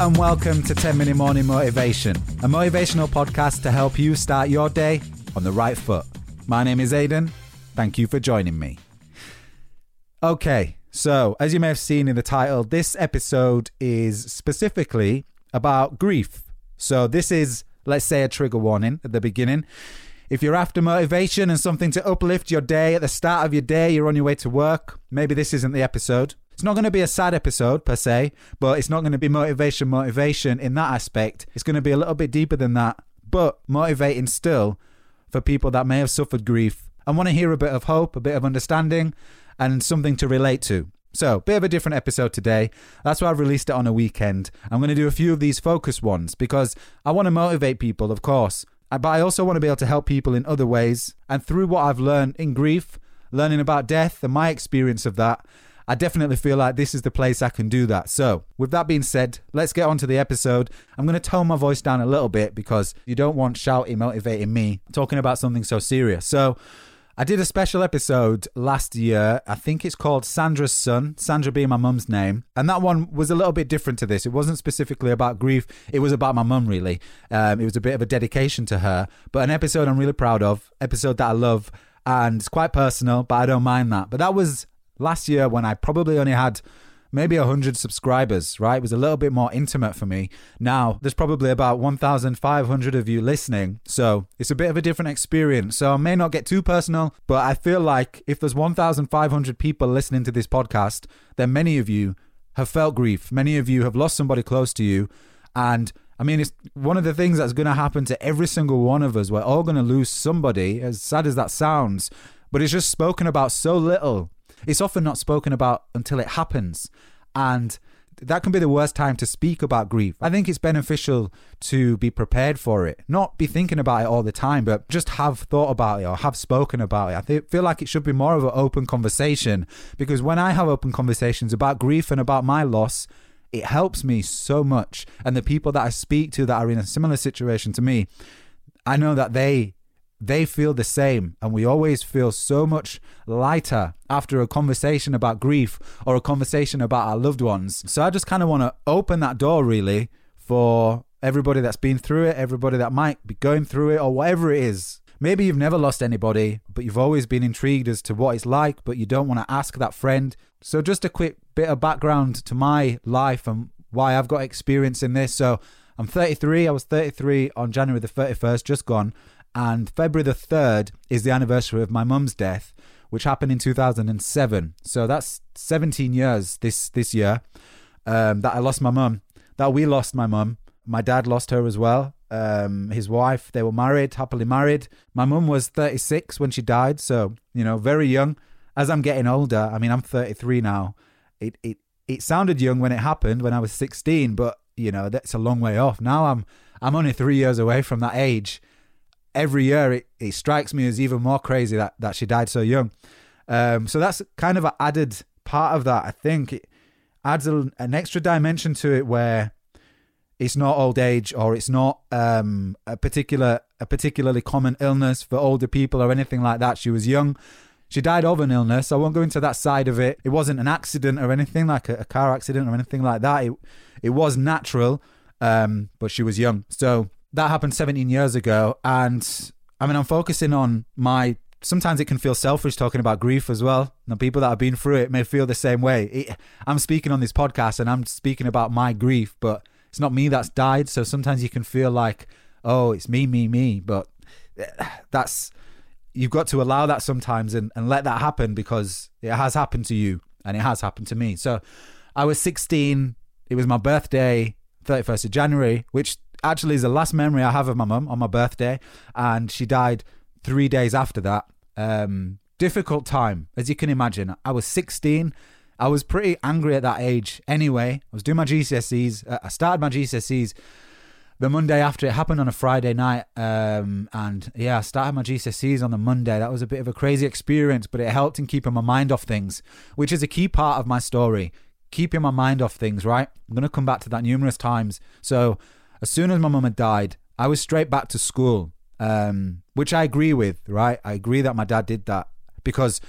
And welcome to 10 Minute Morning Motivation, a motivational podcast to help you start your day on the right foot. My name is Aidan. Thank you for joining me. Okay, so as you may have seen in the title, this episode is specifically about grief. So this is, let's say, a trigger warning at the beginning. If you're after motivation and something to uplift your day at the start of your day, you're on your way to work, maybe this isn't the episode. It's not going to be a sad episode per se, but it's not going to be motivation, motivation in that aspect. It's going to be a little bit deeper than that, but motivating still for people that may have suffered grief and want to hear a bit of hope, a bit of understanding, and something to relate to. So, bit of a different episode today. That's why I've released it on a weekend. I'm going to do a few of these focus ones because I want to motivate people, of course, uh, but I also want to be able to help people in other ways. And through what I've learned in grief, learning about death and my experience of that, I definitely feel like this is the place I can do that. So, with that being said, let's get on to the episode. I'm going to tone my voice down a little bit because you don't want shouty, motivating me talking about something so serious. So, I did a special episode last year. I think it's called Sandra's Son, Sandra being my mum's name. And that one was a little bit different to this. It wasn't specifically about grief, it was about my mum, really. Um, it was a bit of a dedication to her, but an episode I'm really proud of, episode that I love. And it's quite personal, but I don't mind that. But that was last year when I probably only had maybe 100 subscribers, right? It was a little bit more intimate for me. Now, there's probably about 1,500 of you listening, so it's a bit of a different experience. So I may not get too personal, but I feel like if there's 1,500 people listening to this podcast, then many of you have felt grief. Many of you have lost somebody close to you. And I mean, it's one of the things that's going to happen to every single one of us. We're all going to lose somebody, as sad as that sounds, but it's just spoken about so little it's often not spoken about until it happens. And that can be the worst time to speak about grief. I think it's beneficial to be prepared for it, not be thinking about it all the time, but just have thought about it or have spoken about it. I th- feel like it should be more of an open conversation because when I have open conversations about grief and about my loss, it helps me so much. And the people that I speak to that are in a similar situation to me, I know that they they feel the same. And we always feel so much lighter after a conversation about grief or a conversation about our loved ones. So I just kind of want to open that door really for everybody that's been through it, everybody that might be going through it, or whatever it is. Maybe you've never lost anybody, but you've always been intrigued as to what it's like, but you don't want to ask that friend. So, just a quick bit of background to my life and why I've got experience in this. So, I'm 33. I was 33 on January the 31st, just gone and February the 3rd is the anniversary of my mum's death, which happened in 2007. So that's 17 years this this year um, that I lost my mum, that we lost my mum. My dad lost her as well. Um, his wife, they were married, happily married. My mum was 36 when she died, so you know, very young. As I'm getting older, I mean, I'm 33 now. It it it sounded young when it happened when I was 16, but you know, that's a long way off. Now I'm I'm only three years away from that age every year it, it strikes me as even more crazy that, that she died so young. Um, so that's kind of an added part of that. I think it adds a, an extra dimension to it where it's not old age or it's not um, a particular a particularly common illness for older people or anything like that. She was young. She died of an illness. I won't go into that side of it. It wasn't an accident or anything like a, a car accident or anything like that. It it was natural, um, but she was young. So that happened 17 years ago, and I mean I'm focusing on my sometimes it can feel selfish talking about grief as well. And people that have been through it may feel the same way. It, I'm speaking on this podcast and I'm speaking about my grief, but it's not me that's died. So sometimes you can feel like, oh, it's me, me, me. But eh, that's, you've got to allow that sometimes and, and let that happen because it has happened to you and it has happened to me. So I was 16. It was my birthday, 31st of January, which actually is the last memory I have of my mum on my birthday. And she died three days after that. Um, difficult time, as you can imagine. I was 16. I was pretty angry at that age anyway. I was doing my GCSEs. Uh, I started my GCSEs the Monday after it happened on a Friday night. Um, and yeah, I started my GCSEs on the Monday. That was a bit of a crazy experience, but it helped in keeping my mind off things, which is a key part of my story. Keeping my mind off things, right? I'm going to come back to that numerous times. So, as soon as my mum had died, I was straight back to school um, which I agree with. Right, I agree that my dad did that because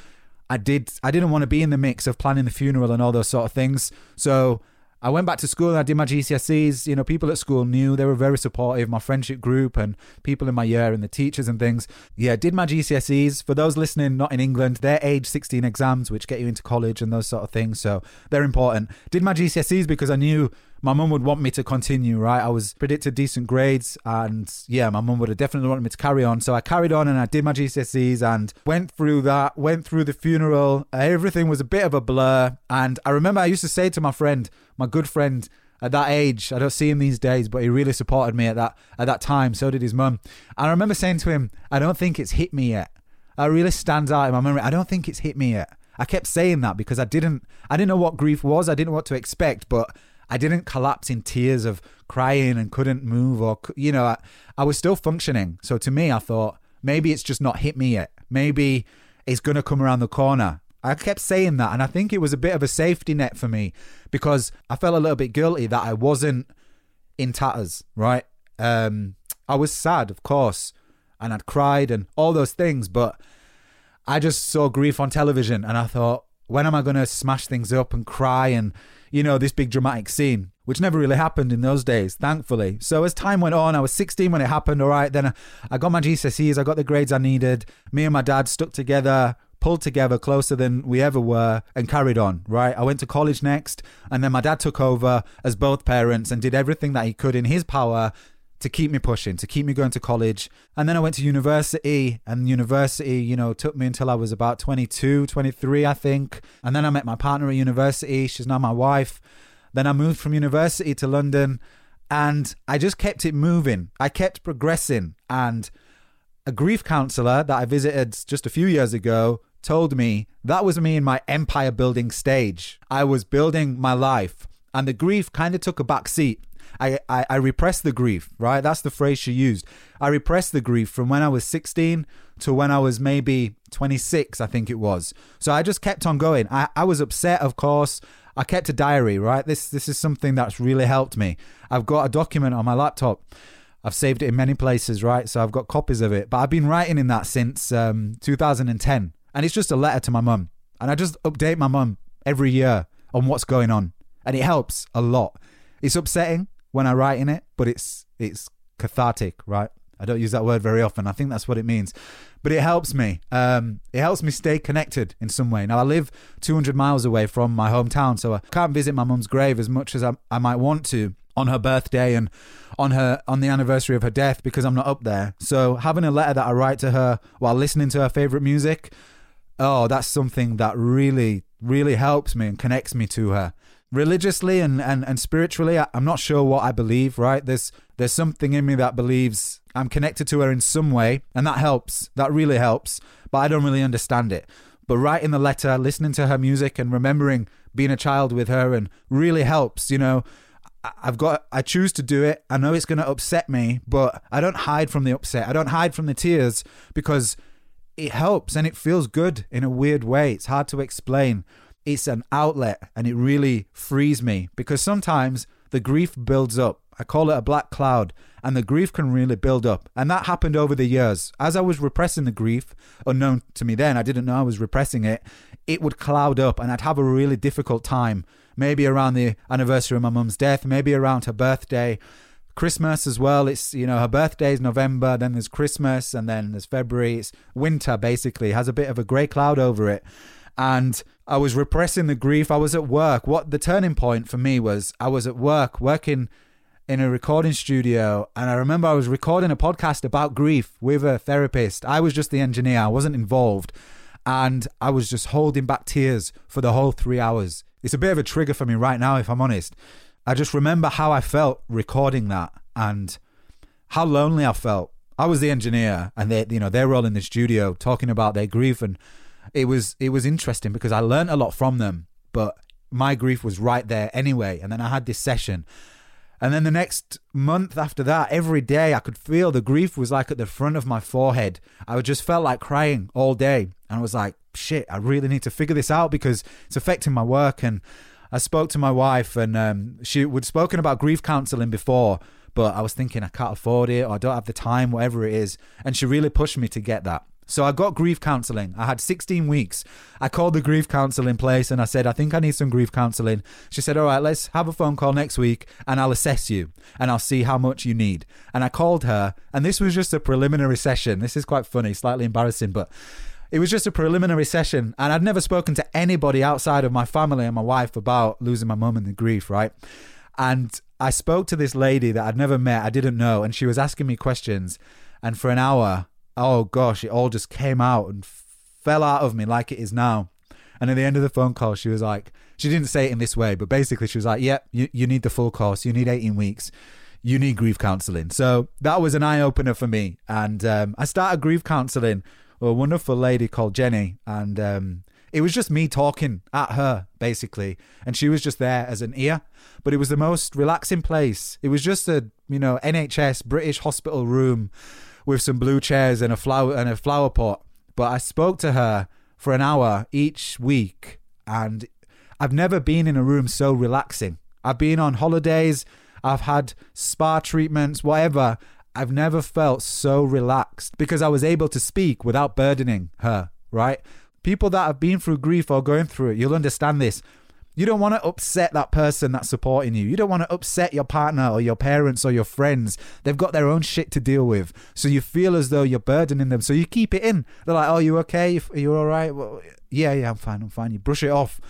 I did. I didn't want to be in the mix of planning the funeral and all those sort of things. So I went back to school and I did my GCSEs. You know, people at school knew they were very supportive. My friendship group and people in my year and the teachers and things. Yeah, did my GCSEs. For those listening, not in England, they're age 16 exams, which get you into college and those sort of things. So they're important. Did my GCSEs because I knew my mum would want me to continue, right? I was predicted decent grades, and yeah, my mum would have definitely wanted me to carry on. So I carried on and I did my GCSEs and went through that, went through the funeral. Everything was a bit of a blur. And I remember I used to say to my friend, my good friend, at that age, I don't see him these days, but he really supported me at that at that time. So did his mum. And I remember saying to him, "I don't think it's hit me yet." That really stands out in my memory. I don't think it's hit me yet. I kept saying that because I didn't I didn't know what grief was. I didn't know what to expect, but I didn't collapse in tears of crying and couldn't move or, you know, I, I was still functioning. So to me, I thought maybe it's just not hit me yet. Maybe it's going to come around the corner. I kept saying that. And I think it was a bit of a safety net for me because I felt a little bit guilty that I wasn't in tatters, right? Um, I was sad, of course, and I'd cried and all those things, but I just saw grief on television and I thought, when am I going to smash things up and cry and you know, this big dramatic scene, which never really happened in those days, thankfully. So as time went on, I was 16 when it happened. All right, then I got my GCSEs, I got the grades I needed. Me and my dad stuck together, pulled together closer than we ever were, and carried on. Right, I went to college next, and then my dad took over as both parents and did everything that he could in his power to keep me pushing, to keep me going to college. And then I went to university, and university, you know, took me until I was about 22, 23, I think. And then I met my partner at university. She's now my wife. Then I moved from university to London, and I just kept it moving. I kept progressing. And a grief counselor that I visited just a few years ago told me that was me in my empire building stage. I was building my life, and the grief kind of took a back seat I, I, I repressed the grief, right? That's the phrase she used. I repressed the grief from when I was 16 to when I was maybe 26, I think it was. So I just kept on going. I, I was upset, of course. I kept a diary, right? This this is something that's really helped me. I've got a document on my laptop. I've saved it in many places, right? So I've got copies of it. But I've been writing in that since um, 2010. And it's just a letter to my mum. And I just update my mum every year on what's going on. And it helps a lot. It's upsetting when I write in it, but it's it's cathartic, right? I don't use that word very often. I think that's what it means, but it helps me. Um, it helps me stay connected in some way. Now I live 200 miles away from my hometown, so I can't visit my mum's grave as much as I, I might want to on her birthday and on her on the anniversary of her death because I'm not up there. So having a letter that I write to her while listening to her favorite music, oh, that's something that really really helps me and connects me to her religiously and, and, and spiritually I, am not sure what i believe right there's there's something in me that believes i'm connected to her in some way and that helps that really helps but i don't really understand it but writing the letter listening to her music and remembering being a child with her and really helps you know I- I've got, I choose to do it. I know it's going to upset me, but I don't hide from the upset. I don't hide from the tears because it helps and it feels good in a weird way. It's hard to explain. It's an outlet and it really frees me because sometimes the grief builds up. I call it a black cloud and the grief can really build up. And that happened over the years. As I was repressing the grief, unknown to me then, I didn't know I was repressing it, it would cloud up and I'd have a really difficult time. Maybe around the anniversary of my mum's death, maybe around her birthday. Christmas as well. It's you know her birthday is November, then there's Christmas, and then there's February. It's winter basically. It has a bit of a grey cloud over it, and I was repressing the grief. I was at work. What the turning point for me was I was at work working in a recording studio, and I remember I was recording a podcast about grief with a therapist. I was just the engineer. I wasn't involved, and I was just holding back tears for the whole three hours. It's a bit of a trigger for me right now, if I'm honest. I just remember how I felt recording that and how lonely I felt. I was the engineer and they you know they're all in the studio talking about their grief and it was it was interesting because I learned a lot from them, but my grief was right there anyway. And then I had this session. And then the next month after that, every day I could feel the grief was like at the front of my forehead. I just felt like crying all day. And I was like, shit, I really need to figure this out because it's affecting my work. And I spoke to my wife, and um, she would spoken about grief counselling before, but I was thinking I can't afford it or I don't have the time, whatever it is. And she really pushed me to get that. So I got grief counseling. I had 16 weeks. I called the grief counseling place and I said, I think I need some grief counseling. She said, All right, let's have a phone call next week and I'll assess you and I'll see how much you need. And I called her, and this was just a preliminary session. This is quite funny, slightly embarrassing, but it was just a preliminary session. And I'd never spoken to anybody outside of my family and my wife about losing my mum and the grief, right? And I spoke to this lady that I'd never met, I didn't know, and she was asking me questions. And for an hour, oh gosh, it all just came out and fell out of me like it is now. And at the end of the phone call, she was like, she didn't say it in this way, but basically she was like, yep, yeah, you, you need the full course. You need 18 weeks. You need grief counseling. So that was an eye opener for me. And um, I started grief counseling with a wonderful lady called Jenny. And um, it was just me talking at her, basically. And she was just there as an ear. But it was the most relaxing place. It was just a, you know, NHS British hospital room with some blue chairs and a flower and a flower pot. But I spoke to her for an hour each week, and I've never been in a room so relaxing. I've been on holidays, I've had spa treatments, whatever. I've never felt so relaxed because I was able to speak without burdening her, right? People that have been through grief or going through it, you'll understand this. You don't want to upset that person that's supporting you. You don't want to upset your partner or your parents or your friends. They've got their own shit to deal with. So you feel as though you're burdening them. So you keep it in. They're like, oh, you okay? Are you all right? Well, yeah, yeah, I'm fine. I'm fine. You brush it off.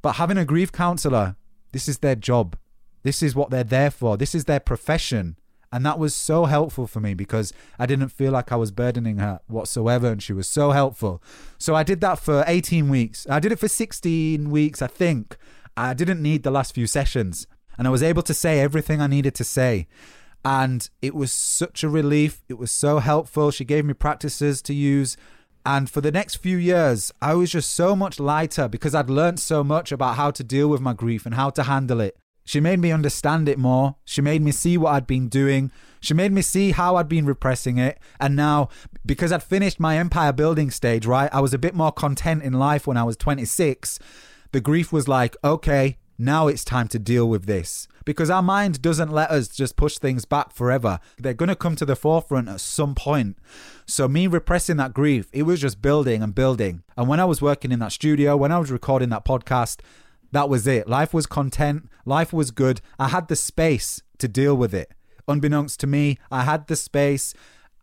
But having a grief counselor, this is their job. This is what they're there for. This is their profession. And that was so helpful for me because I didn't feel like I was burdening her whatsoever. And she was so helpful. So I did that for 18 weeks. I did it for 16 weeks, I think. I didn't need the last few sessions. And I was able to say everything I needed to say. And it was such a relief. It was so helpful. She gave me practices to use. And for the next few years, I was just so much lighter because I'd learned so much about how to deal with my grief and how to handle it. She made me understand it more. She made me see what I'd been doing. She made me see how I'd been repressing it. And now, because I'd finished my empire building stage, right, I was a bit more content in life when I was 26. The grief was like, okay, now it's time to deal with this. Because our mind doesn't let us just push things back forever. They're going to come to the forefront at some point. So, me repressing that grief, it was just building and building. And when I was working in that studio, when I was recording that podcast, that was it. Life was content. Life was good. I had the space to deal with it. Unbeknownst to me, I had the space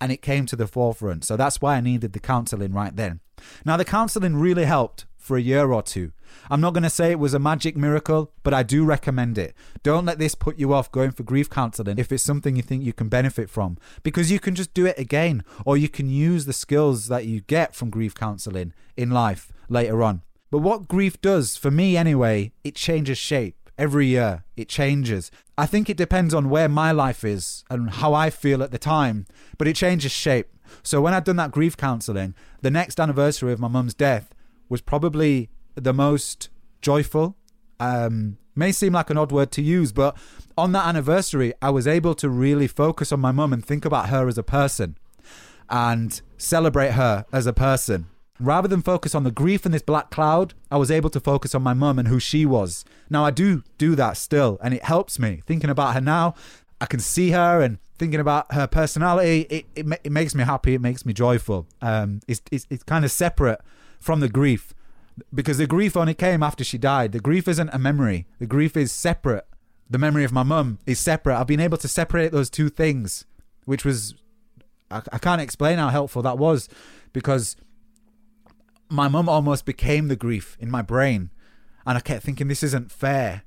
and it came to the forefront. So that's why I needed the counseling right then. Now, the counseling really helped for a year or two. I'm not going to say it was a magic miracle, but I do recommend it. Don't let this put you off going for grief counseling if it's something you think you can benefit from, because you can just do it again, or you can use the skills that you get from grief counseling in life later on. But what grief does, for me anyway, it changes shape. Every year, it changes. I think it depends on where my life is and how I feel at the time, but it changes shape. So when I'd done that grief counseling, the next anniversary of my mum's death was probably the most joyful. Um, May seem like an odd word to use, but on that anniversary, I was able to really focus on my mum and think about her as a person and celebrate her as a person. Rather than focus on the grief and this black cloud, I was able to focus on my mum and who she was. Now, I do do that still, and it helps me thinking about her now. I can see her and thinking about her personality. It, it, it makes me happy. It makes me joyful. Um, it's, it's, it's kind of separate from the grief because the grief only came after she died. The grief isn't a memory, the grief is separate. The memory of my mum is separate. I've been able to separate those two things, which was, I, I can't explain how helpful that was because my mum almost became the grief in my brain. And I kept thinking, this isn't fair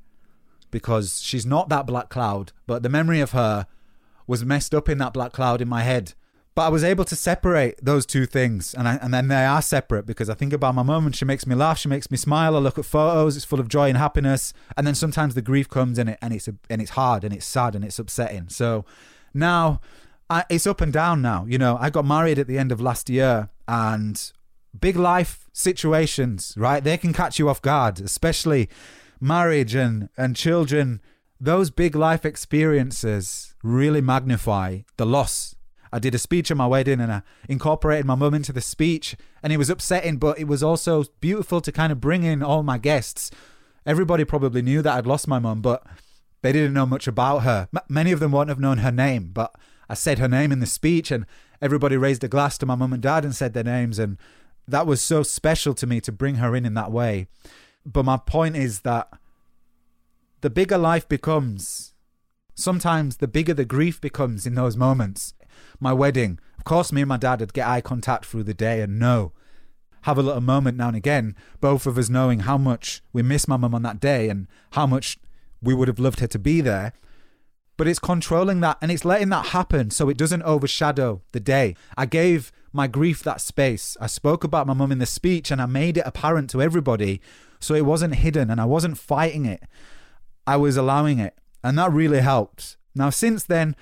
because she's not that black cloud, but the memory of her was messed up in that black cloud in my head. But I was able to separate those two things, and I, and then they are separate because I think about my mum and she makes me laugh, she makes me smile. I look at photos, it's full of joy and happiness, and then sometimes the grief comes in it, and it's and it's hard and it's sad and it's upsetting. So now I, it's up and down. Now you know I got married at the end of last year, and big life situations, right? They can catch you off guard, especially marriage and, and children. Those big life experiences really magnify the loss. I did a speech at my wedding and I incorporated my mum into the speech, and it was upsetting, but it was also beautiful to kind of bring in all my guests. Everybody probably knew that I'd lost my mum, but they didn't know much about her. M- many of them wouldn't have known her name, but I said her name in the speech, and everybody raised a glass to my mum and dad and said their names, and that was so special to me to bring her in in that way. But my point is that the bigger life becomes, sometimes the bigger the grief becomes in those moments. My wedding, of course, me and my dad would get eye contact through the day and know, have a little moment now and again, both of us knowing how much we miss my mum on that day and how much we would have loved her to be there but it's controlling that and it's letting that happen so it doesn't overshadow the day. I gave my grief that space. I spoke about my mum in the speech and I made it apparent to everybody so it wasn't hidden and I wasn't fighting it. I was allowing it and that really helped. Now, since then,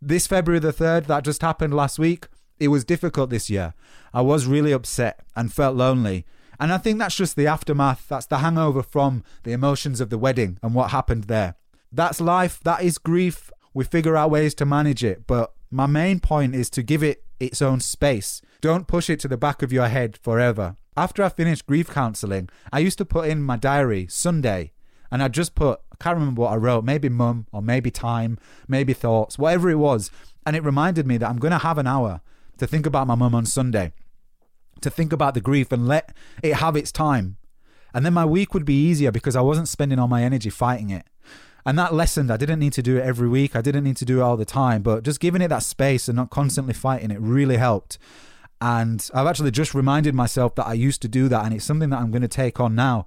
this February the 3rd, that just happened last week, it was difficult this year. I was really upset and felt lonely. And I think that's just the aftermath. That's the hangover from the emotions of the wedding and what happened there. That's life, that is grief. We figure out ways to manage it. But my main point is to give it its own space. Don't push it to the back of your head forever. After I finished grief counseling, I used to put in my diary Sunday and I just put, I can't remember what I wrote, maybe mum or maybe time, maybe thoughts, whatever it was. And it reminded me that I'm going to have an hour to think about my mum on Sunday, to think about the grief and let it have its time. And then my week would be easier because I wasn't spending all my energy fighting it and that lessened. I didn't need to do it every week. I didn't need to do it all the time, but just giving it that space and not constantly fighting it really helped. And I've actually just reminded myself that I used to do that, and it's something that I'm going to take on now,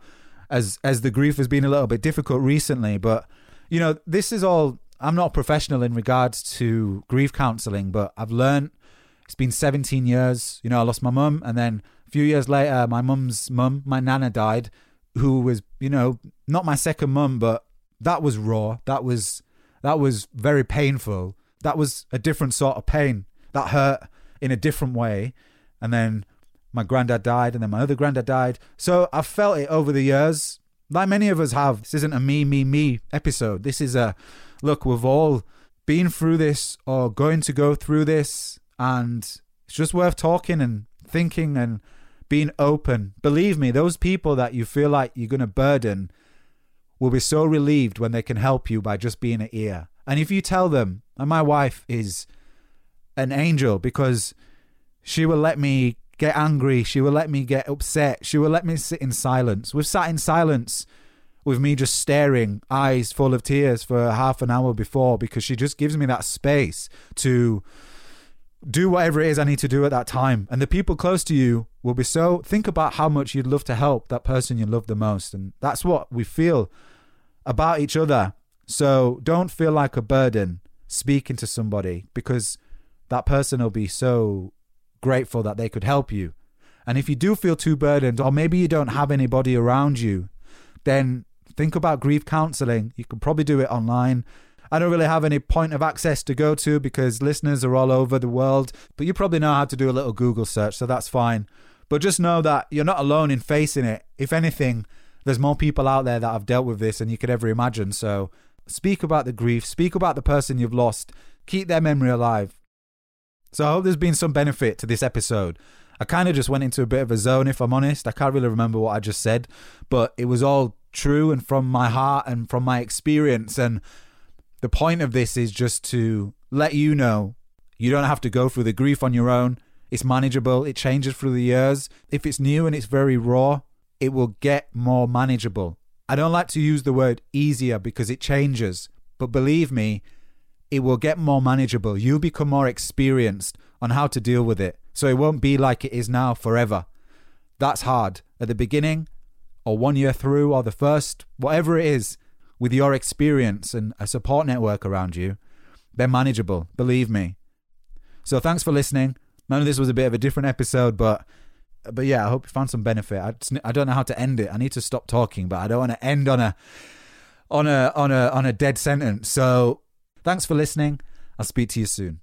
as as the grief has been a little bit difficult recently. But you know, this is all. I'm not professional in regards to grief counselling, but I've learned. It's been 17 years. You know, I lost my mum, and then a few years later, my mum's mum, my nana, died, who was, you know, not my second mum, but that was raw. That was that was very painful. That was a different sort of pain. That hurt in a different way. And then my granddad died, and then my other granddad died. So I've felt it over the years, like many of us have. This isn't a me, me, me episode. This is a look, we've all been through this or going to go through this, and it's just worth talking and thinking and being open. Believe me, those people that you feel like you're going to burden, will be so relieved when they can help you by just being an ear. And if you tell them, and my wife is an angel because she will let me get angry, she will let me get upset, she will let me sit in silence. We've sat in silence with me just staring, eyes full of tears for half an hour before because she just gives me that space to do whatever it is I need to do at that time. And the people close to you will be so think about how much you'd love to help that person you love the most. And that's what we feel about each other. So don't feel like a burden speaking to somebody because that person will be so grateful that they could help you. And if you do feel too burdened, or maybe you don't have anybody around you, then think about grief counseling. You can probably do it online. I don't really have any point of access to go to because listeners are all over the world, but you probably know how to do a little Google search, so that's fine. But just know that you're not alone in facing it. If anything, there's more people out there that have dealt with this than you could ever imagine. So speak about the grief, speak about the person you've lost, keep their memory alive. So I hope there's been some benefit to this episode. I kind of just went into a bit of a zone, if I'm honest. I can't really remember what I just said, but it was all true and from my heart and from my experience. And the point of this is just to let you know you don't have to go through the grief on your own. It's manageable, it changes through the years. If it's new and it's very raw, it will get more manageable. I don't like to use the word easier because it changes, but believe me, it will get more manageable. You'll become more experienced on how to deal with it. So it won't be like it is now forever. That's hard. At the beginning, or one year through, or the first, whatever it is, with your experience and a support network around you, they're manageable. Believe me. So thanks for listening. None of this was a bit of a different episode, but but yeah, I hope you found some benefit. I, I don't know how to end it. I need to stop talking, but I don't want to end on a on a on a on a dead sentence. So thanks for listening. I'll speak to you soon.